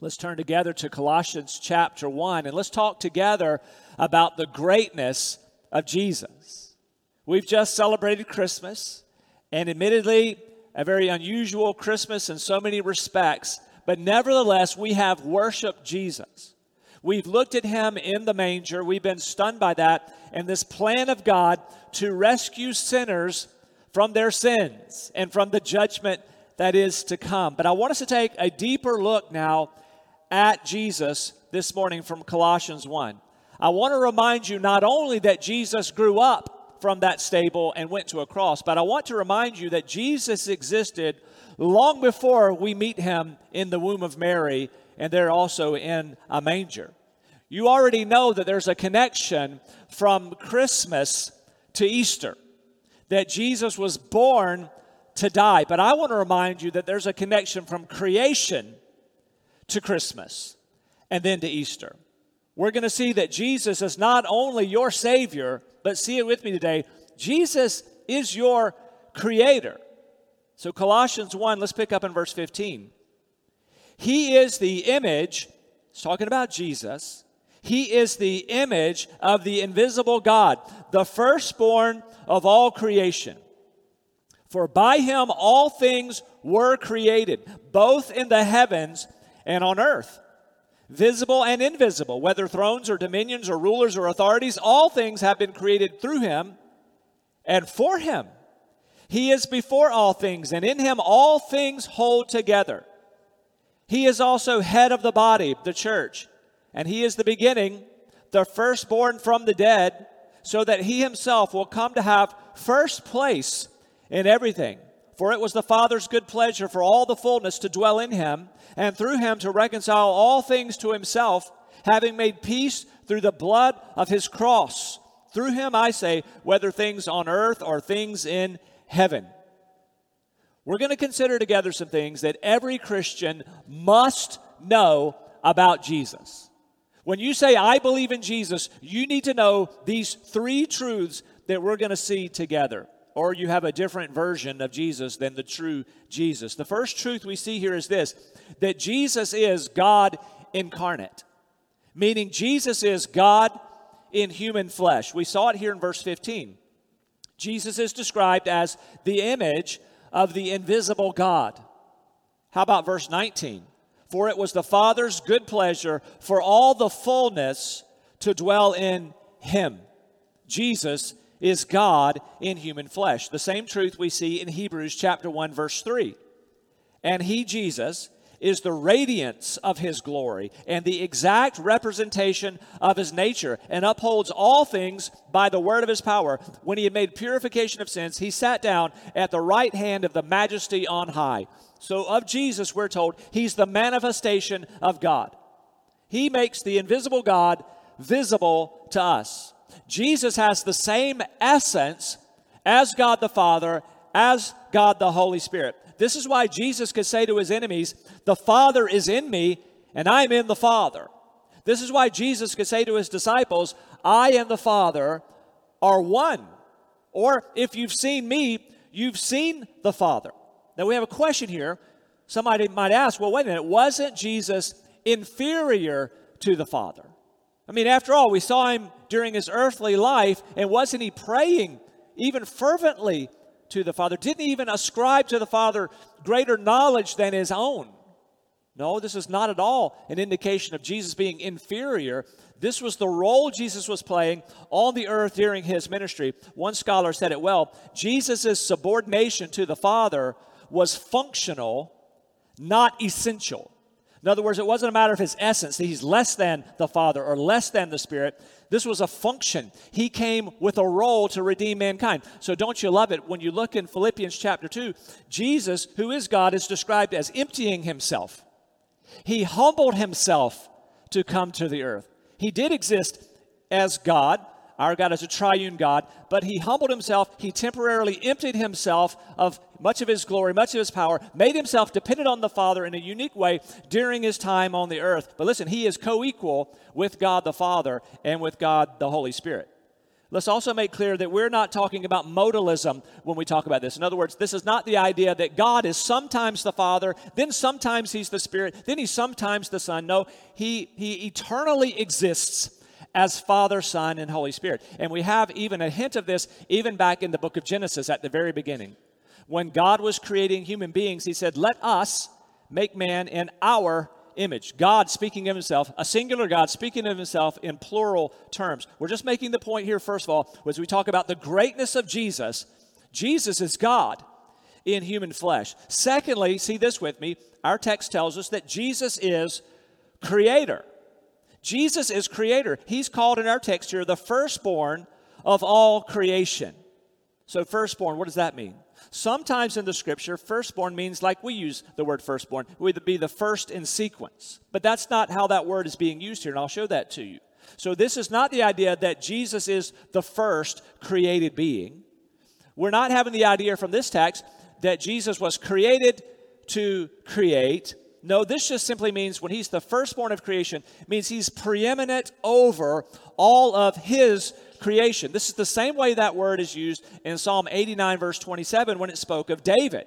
Let's turn together to Colossians chapter 1 and let's talk together about the greatness of Jesus. We've just celebrated Christmas, and admittedly, a very unusual Christmas in so many respects, but nevertheless, we have worshiped Jesus. We've looked at him in the manger, we've been stunned by that, and this plan of God to rescue sinners from their sins and from the judgment that is to come. But I want us to take a deeper look now at Jesus this morning from Colossians 1. I want to remind you not only that Jesus grew up from that stable and went to a cross, but I want to remind you that Jesus existed long before we meet him in the womb of Mary and there also in a manger. You already know that there's a connection from Christmas to Easter, that Jesus was born to die. But I want to remind you that there's a connection from creation to Christmas and then to Easter. We're going to see that Jesus is not only your Savior, but see it with me today. Jesus is your Creator. So, Colossians 1, let's pick up in verse 15. He is the image, it's talking about Jesus. He is the image of the invisible God, the firstborn of all creation. For by him all things were created, both in the heavens and on earth, visible and invisible, whether thrones or dominions or rulers or authorities, all things have been created through him and for him. He is before all things, and in him all things hold together. He is also head of the body, the church, and he is the beginning, the firstborn from the dead, so that he himself will come to have first place in everything. For it was the Father's good pleasure for all the fullness to dwell in him and through him to reconcile all things to himself, having made peace through the blood of his cross. Through him, I say, whether things on earth or things in heaven. We're going to consider together some things that every Christian must know about Jesus. When you say, I believe in Jesus, you need to know these three truths that we're going to see together or you have a different version of Jesus than the true Jesus. The first truth we see here is this that Jesus is God incarnate, meaning Jesus is God in human flesh. We saw it here in verse 15. Jesus is described as the image of the invisible God. How about verse 19? For it was the Father's good pleasure for all the fullness to dwell in him. Jesus is God in human flesh. The same truth we see in Hebrews chapter 1 verse 3. And he Jesus is the radiance of his glory and the exact representation of his nature and upholds all things by the word of his power. When he had made purification of sins, he sat down at the right hand of the majesty on high. So of Jesus we're told he's the manifestation of God. He makes the invisible God visible to us. Jesus has the same essence as God the Father, as God the Holy Spirit. This is why Jesus could say to his enemies, The Father is in me, and I'm in the Father. This is why Jesus could say to his disciples, I and the Father are one. Or if you've seen me, you've seen the Father. Now we have a question here. Somebody might ask, well, wait a minute, wasn't Jesus inferior to the Father? I mean, after all, we saw him during his earthly life, and wasn't he praying even fervently to the Father? Didn't he even ascribe to the Father greater knowledge than his own? No, this is not at all an indication of Jesus being inferior. This was the role Jesus was playing on the earth during his ministry. One scholar said it well Jesus' subordination to the Father was functional, not essential. In other words, it wasn't a matter of his essence, that he's less than the Father or less than the Spirit. This was a function. He came with a role to redeem mankind. So don't you love it when you look in Philippians chapter 2, Jesus, who is God, is described as emptying himself. He humbled himself to come to the earth. He did exist as God, our God is a triune God, but he humbled himself. He temporarily emptied himself of much of his glory, much of his power, made himself dependent on the Father in a unique way during his time on the earth. But listen, he is co equal with God the Father and with God the Holy Spirit. Let's also make clear that we're not talking about modalism when we talk about this. In other words, this is not the idea that God is sometimes the Father, then sometimes He's the Spirit, then He's sometimes the Son. No, He, he eternally exists as Father, Son, and Holy Spirit. And we have even a hint of this even back in the book of Genesis at the very beginning. When God was creating human beings, He said, Let us make man in our image. God speaking of himself, a singular God speaking of himself in plural terms. We're just making the point here, first of all, as we talk about the greatness of Jesus, Jesus is God in human flesh. Secondly, see this with me, our text tells us that Jesus is creator. Jesus is creator. He's called in our text here the firstborn of all creation. So, firstborn, what does that mean? Sometimes in the scripture, firstborn means like we use the word firstborn, we would be the first in sequence. But that's not how that word is being used here, and I'll show that to you. So this is not the idea that Jesus is the first created being. We're not having the idea from this text that Jesus was created to create. No, this just simply means when he's the firstborn of creation, means he's preeminent over all of his creation. This is the same way that word is used in Psalm 89, verse 27, when it spoke of David.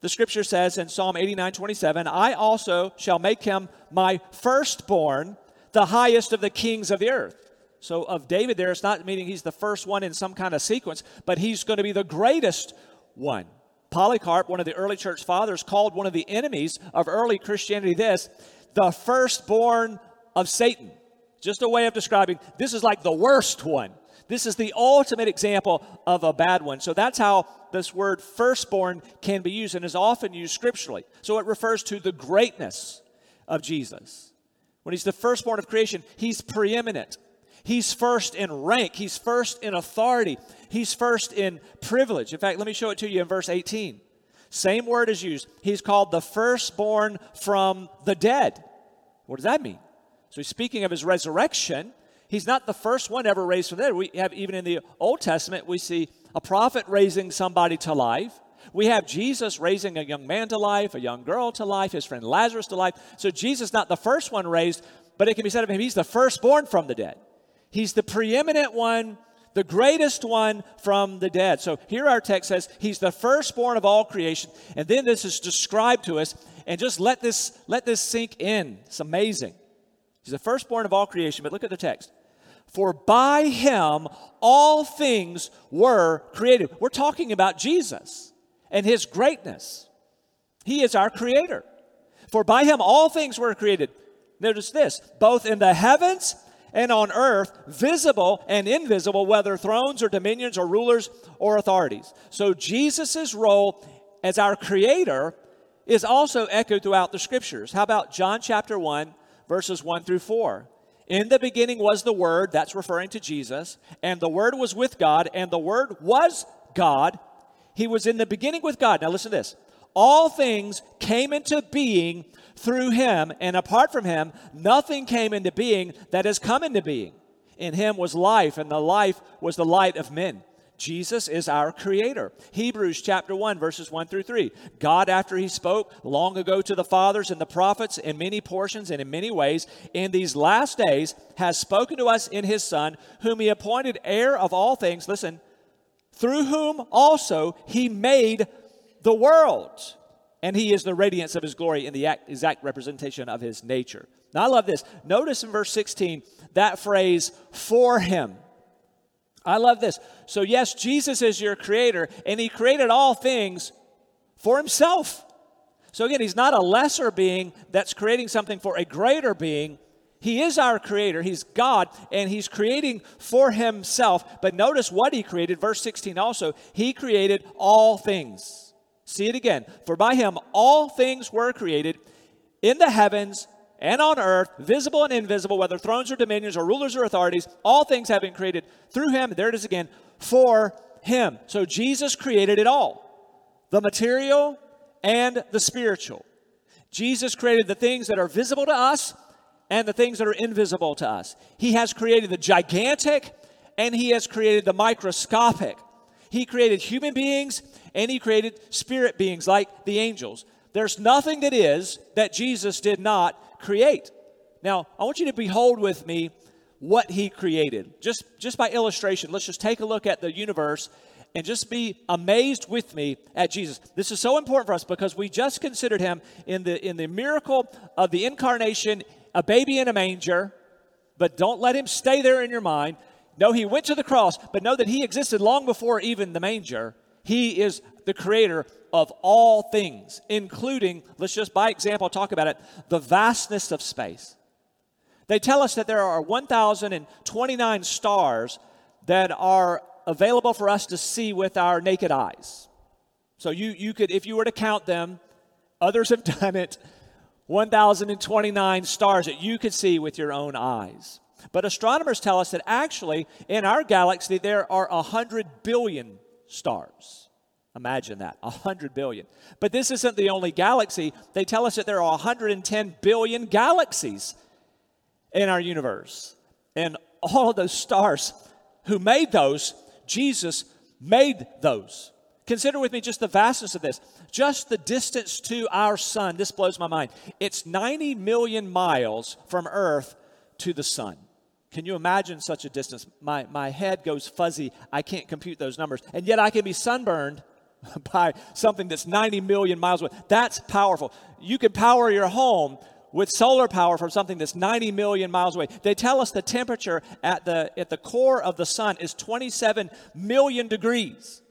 The scripture says in Psalm 89, 27, I also shall make him my firstborn, the highest of the kings of the earth. So, of David, there, it's not meaning he's the first one in some kind of sequence, but he's going to be the greatest one. Polycarp, one of the early church fathers, called one of the enemies of early Christianity this the firstborn of Satan. Just a way of describing this is like the worst one. This is the ultimate example of a bad one. So that's how this word firstborn can be used and is often used scripturally. So it refers to the greatness of Jesus. When he's the firstborn of creation, he's preeminent. He's first in rank. He's first in authority. He's first in privilege. In fact, let me show it to you in verse 18. Same word is used. He's called the firstborn from the dead. What does that mean? So he's speaking of his resurrection. He's not the first one ever raised from the dead. We have even in the Old Testament, we see a prophet raising somebody to life. We have Jesus raising a young man to life, a young girl to life, his friend Lazarus to life. So Jesus not the first one raised, but it can be said of him, he's the firstborn from the dead. He's the preeminent one, the greatest one from the dead. So here our text says he's the firstborn of all creation. And then this is described to us. And just let this let this sink in. It's amazing. He's the firstborn of all creation, but look at the text. For by him all things were created. We're talking about Jesus and his greatness. He is our creator. For by him all things were created. Notice this both in the heavens and on earth, visible and invisible, whether thrones or dominions or rulers or authorities. So Jesus' role as our creator is also echoed throughout the scriptures. How about John chapter 1, verses 1 through 4. In the beginning was the Word, that's referring to Jesus, and the Word was with God, and the Word was God. He was in the beginning with God. Now listen to this. All things came into being through him, and apart from him, nothing came into being that has come into being. In him was life, and the life was the light of men. Jesus is our creator. Hebrews chapter 1, verses 1 through 3. God, after he spoke long ago to the fathers and the prophets in many portions and in many ways, in these last days has spoken to us in his Son, whom he appointed heir of all things. Listen, through whom also he made the world. And he is the radiance of his glory in the exact representation of his nature. Now, I love this. Notice in verse 16 that phrase, for him. I love this. So, yes, Jesus is your creator, and he created all things for himself. So, again, he's not a lesser being that's creating something for a greater being. He is our creator. He's God, and he's creating for himself. But notice what he created. Verse 16 also, he created all things. See it again. For by him all things were created in the heavens and on earth, visible and invisible, whether thrones or dominions or rulers or authorities, all things have been created through him. There it is again, for him. So Jesus created it all the material and the spiritual. Jesus created the things that are visible to us and the things that are invisible to us. He has created the gigantic and he has created the microscopic. He created human beings and he created spirit beings like the angels. There's nothing that is that Jesus did not create. Now, I want you to behold with me what he created. Just, just by illustration, let's just take a look at the universe and just be amazed with me at Jesus. This is so important for us because we just considered him in the, in the miracle of the incarnation, a baby in a manger, but don't let him stay there in your mind. No, he went to the cross, but know that he existed long before even the manger. He is the creator of all things, including, let's just by example talk about it, the vastness of space. They tell us that there are 1,029 stars that are available for us to see with our naked eyes. So you, you could, if you were to count them, others have done it, 1,029 stars that you could see with your own eyes. But astronomers tell us that actually in our galaxy there are 100 billion stars. Imagine that, 100 billion. But this isn't the only galaxy. They tell us that there are 110 billion galaxies in our universe. And all of those stars, who made those? Jesus made those. Consider with me just the vastness of this. Just the distance to our sun, this blows my mind. It's 90 million miles from Earth to the sun. Can you imagine such a distance? My, my head goes fuzzy. I can't compute those numbers. And yet I can be sunburned by something that's 90 million miles away. That's powerful. You can power your home with solar power from something that's 90 million miles away. They tell us the temperature at the, at the core of the sun is 27 million degrees.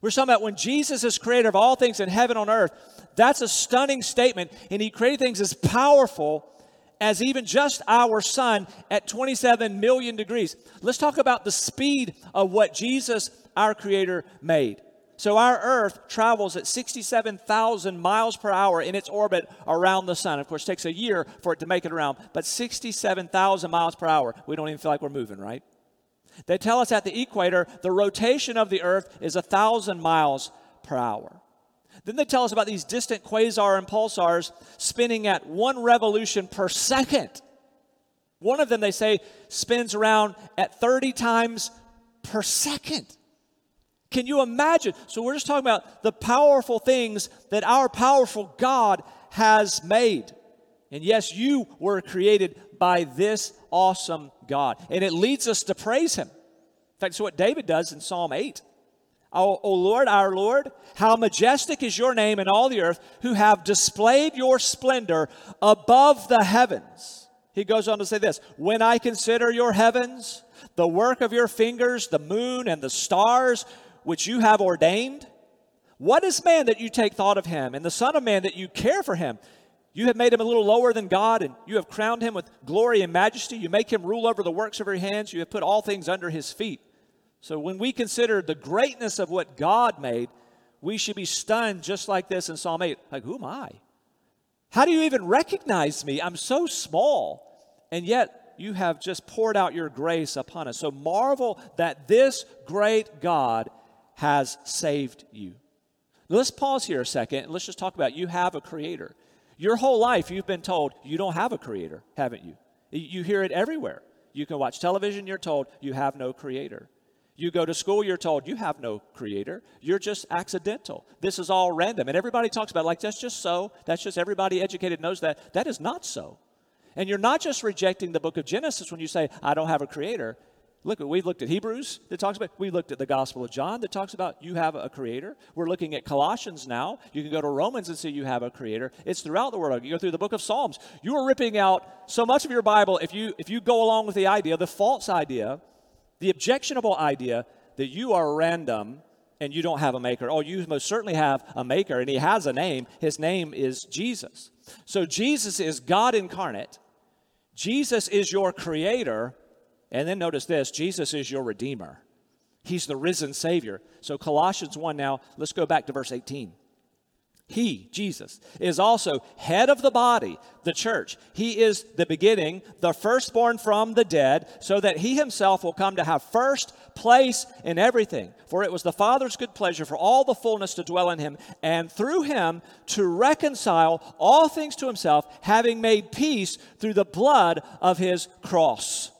We're talking about when Jesus is creator of all things in heaven on earth. That's a stunning statement, and he created things as powerful as even just our sun at 27 million degrees. Let's talk about the speed of what Jesus, our creator, made. So our Earth travels at 67,000 miles per hour in its orbit around the sun. Of course, it takes a year for it to make it around, but 67,000 miles per hour. We don't even feel like we're moving, right? They tell us at the equator, the rotation of the Earth is 1,000 miles per hour. Then they tell us about these distant quasar and pulsars spinning at one revolution per second. One of them, they say, spins around at 30 times per second. Can you imagine? So, we're just talking about the powerful things that our powerful God has made. And yes, you were created by this awesome God. And it leads us to praise Him. In fact, it's what David does in Psalm 8. O, o Lord, our Lord, how majestic is your name in all the earth, who have displayed your splendor above the heavens. He goes on to say this When I consider your heavens, the work of your fingers, the moon and the stars, which you have ordained? What is man that you take thought of him, and the Son of Man that you care for him? You have made him a little lower than God, and you have crowned him with glory and majesty. You make him rule over the works of your hands. You have put all things under his feet. So when we consider the greatness of what God made, we should be stunned just like this in Psalm 8. Like, who am I? How do you even recognize me? I'm so small. And yet, you have just poured out your grace upon us. So marvel that this great God has saved you. Let's pause here a second and let's just talk about you have a creator. Your whole life you've been told you don't have a creator, haven't you? You hear it everywhere. You can watch television, you're told you have no creator. You go to school, you're told you have no creator. You're just accidental. This is all random. And everybody talks about like that's just so. That's just everybody educated knows that. That is not so. And you're not just rejecting the book of Genesis when you say, I don't have a creator. Look, we've looked at Hebrews that talks about, we looked at the Gospel of John that talks about you have a creator. We're looking at Colossians now. You can go to Romans and see you have a creator. It's throughout the world. You go through the book of Psalms. You are ripping out so much of your Bible if you if you go along with the idea, the false idea, the objectionable idea that you are random and you don't have a maker. Oh, you most certainly have a maker, and he has a name. His name is Jesus. So Jesus is God incarnate. Jesus is your creator and then notice this Jesus is your Redeemer, He's the risen Savior. So, Colossians 1 now, let's go back to verse 18. He, Jesus, is also head of the body, the church. He is the beginning, the firstborn from the dead, so that he himself will come to have first place in everything. For it was the Father's good pleasure for all the fullness to dwell in him, and through him to reconcile all things to himself, having made peace through the blood of his cross.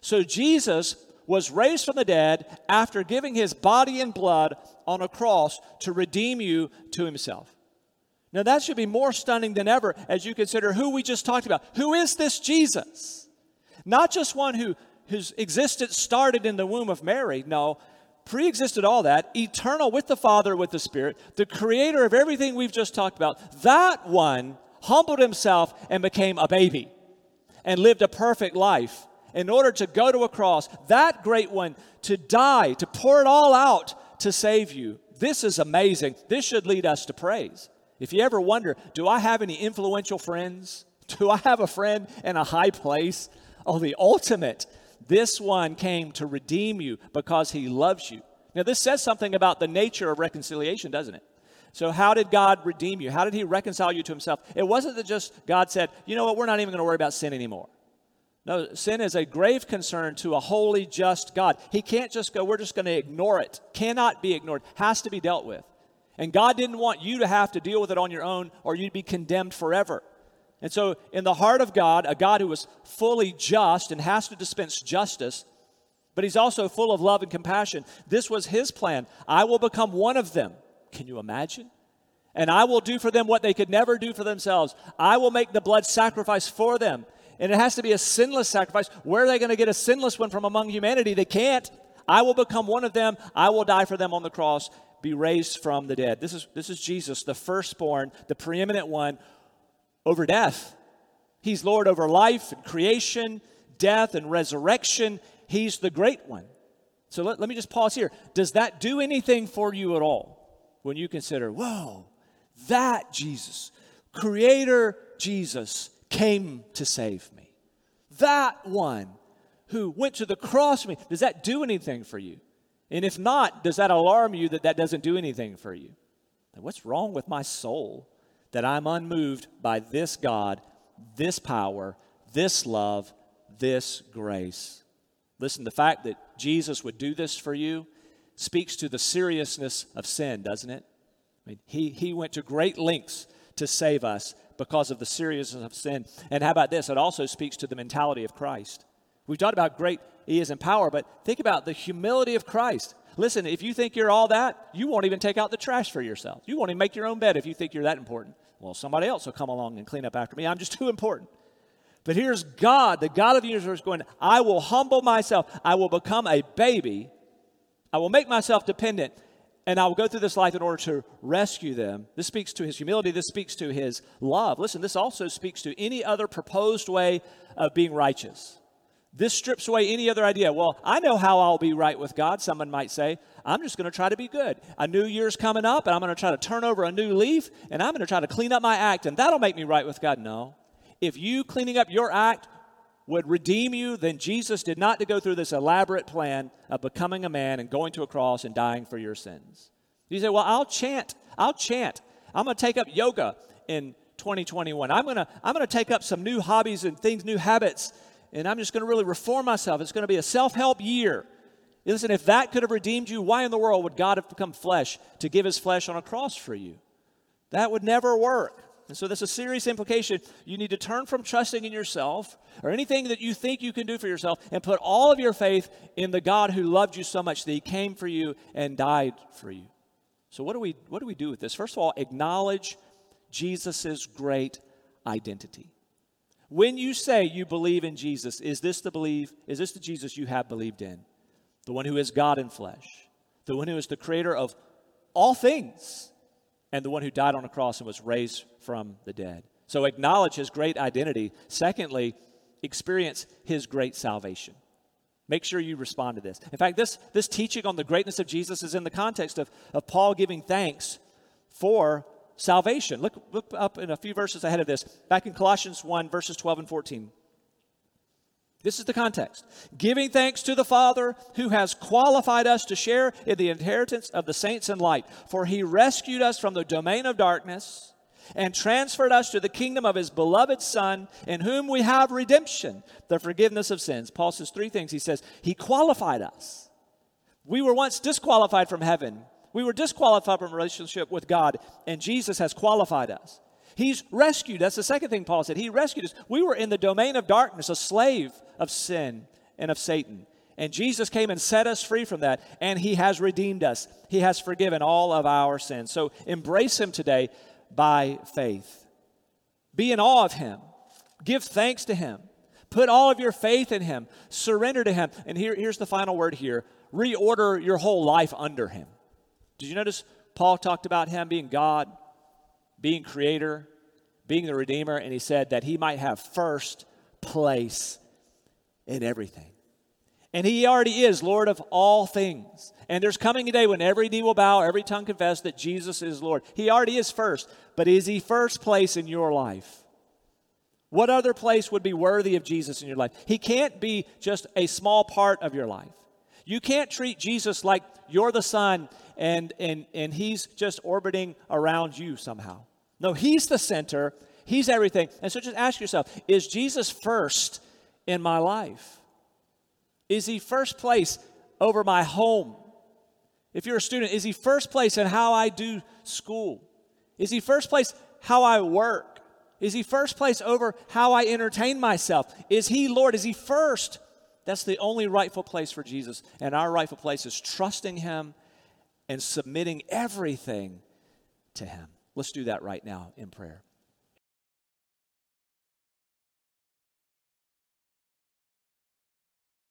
So Jesus was raised from the dead after giving his body and blood on a cross to redeem you to himself. Now, that should be more stunning than ever as you consider who we just talked about. Who is this Jesus? Not just one who, whose existence started in the womb of Mary. No, pre existed all that, eternal with the Father, with the Spirit, the creator of everything we've just talked about. That one humbled himself and became a baby and lived a perfect life in order to go to a cross. That great one to die, to pour it all out to save you. This is amazing. This should lead us to praise. If you ever wonder, do I have any influential friends? Do I have a friend in a high place? Oh, the ultimate. This one came to redeem you because he loves you. Now, this says something about the nature of reconciliation, doesn't it? So, how did God redeem you? How did he reconcile you to himself? It wasn't that just God said, you know what, we're not even going to worry about sin anymore. No, sin is a grave concern to a holy, just God. He can't just go, we're just going to ignore it. Cannot be ignored, has to be dealt with. And God didn't want you to have to deal with it on your own or you'd be condemned forever. And so, in the heart of God, a God who is fully just and has to dispense justice, but he's also full of love and compassion, this was his plan. I will become one of them. Can you imagine? And I will do for them what they could never do for themselves. I will make the blood sacrifice for them. And it has to be a sinless sacrifice. Where are they going to get a sinless one from among humanity? They can't. I will become one of them. I will die for them on the cross, be raised from the dead. This is, this is Jesus, the firstborn, the preeminent one over death. He's Lord over life and creation, death and resurrection. He's the great one. So let, let me just pause here. Does that do anything for you at all when you consider, whoa, that Jesus, Creator Jesus, came to save me? That one who went to the cross for me, does that do anything for you? And if not, does that alarm you that that doesn't do anything for you? What's wrong with my soul? that I'm unmoved by this God, this power, this love, this grace. Listen, the fact that Jesus would do this for you speaks to the seriousness of sin, doesn't it? I mean, he, he went to great lengths to save us because of the seriousness of sin. And how about this? It also speaks to the mentality of Christ. We've talked about great He is in power, but think about the humility of Christ. Listen, if you think you're all that, you won't even take out the trash for yourself. You won't even make your own bed if you think you're that important. Well, somebody else will come along and clean up after me. I'm just too important. But here's God, the God of the universe, going, I will humble myself. I will become a baby. I will make myself dependent. And I will go through this life in order to rescue them. This speaks to his humility. This speaks to his love. Listen, this also speaks to any other proposed way of being righteous. This strips away any other idea. Well, I know how I'll be right with God, someone might say. I'm just going to try to be good. A new year's coming up, and I'm going to try to turn over a new leaf, and I'm going to try to clean up my act, and that'll make me right with God. No. If you cleaning up your act would redeem you, then Jesus did not to go through this elaborate plan of becoming a man and going to a cross and dying for your sins. You say, well, I'll chant. I'll chant. I'm going to take up yoga in 2021. I'm going to I'm going to take up some new hobbies and things, new habits and I'm just going to really reform myself. It's going to be a self help year. Listen, if that could have redeemed you, why in the world would God have become flesh to give his flesh on a cross for you? That would never work. And so, that's a serious implication. You need to turn from trusting in yourself or anything that you think you can do for yourself and put all of your faith in the God who loved you so much that he came for you and died for you. So, what do we, what do, we do with this? First of all, acknowledge Jesus' great identity. When you say you believe in Jesus, is this the believe? Is this the Jesus you have believed in? The one who is God in flesh, the one who is the creator of all things, and the one who died on a cross and was raised from the dead. So acknowledge his great identity. Secondly, experience his great salvation. Make sure you respond to this. In fact, this, this teaching on the greatness of Jesus is in the context of, of Paul giving thanks for salvation. Look, look up in a few verses ahead of this, back in Colossians 1, verses 12 and 14. This is the context. Giving thanks to the Father who has qualified us to share in the inheritance of the saints in light. For he rescued us from the domain of darkness and transferred us to the kingdom of his beloved Son, in whom we have redemption, the forgiveness of sins. Paul says three things. He says, He qualified us. We were once disqualified from heaven. We were disqualified from relationship with God, and Jesus has qualified us. He's rescued. That's the second thing Paul said. He rescued us. We were in the domain of darkness, a slave of sin and of Satan. And Jesus came and set us free from that, and He has redeemed us. He has forgiven all of our sins. So embrace Him today by faith. Be in awe of Him. Give thanks to Him. Put all of your faith in Him. Surrender to Him. And here, here's the final word here reorder your whole life under Him. Did you notice Paul talked about Him being God, being Creator, being the Redeemer, and he said that He might have first place in everything. And He already is Lord of all things. And there's coming a day when every knee will bow, every tongue confess that Jesus is Lord. He already is first, but is He first place in your life? What other place would be worthy of Jesus in your life? He can't be just a small part of your life. You can't treat Jesus like you're the sun and, and, and he's just orbiting around you somehow. No, he's the center, he's everything. And so just ask yourself is Jesus first in my life? Is he first place over my home? If you're a student, is he first place in how I do school? Is he first place how I work? Is he first place over how I entertain myself? Is he Lord? Is he first? That's the only rightful place for Jesus. And our rightful place is trusting him and submitting everything to him. Let's do that right now in prayer.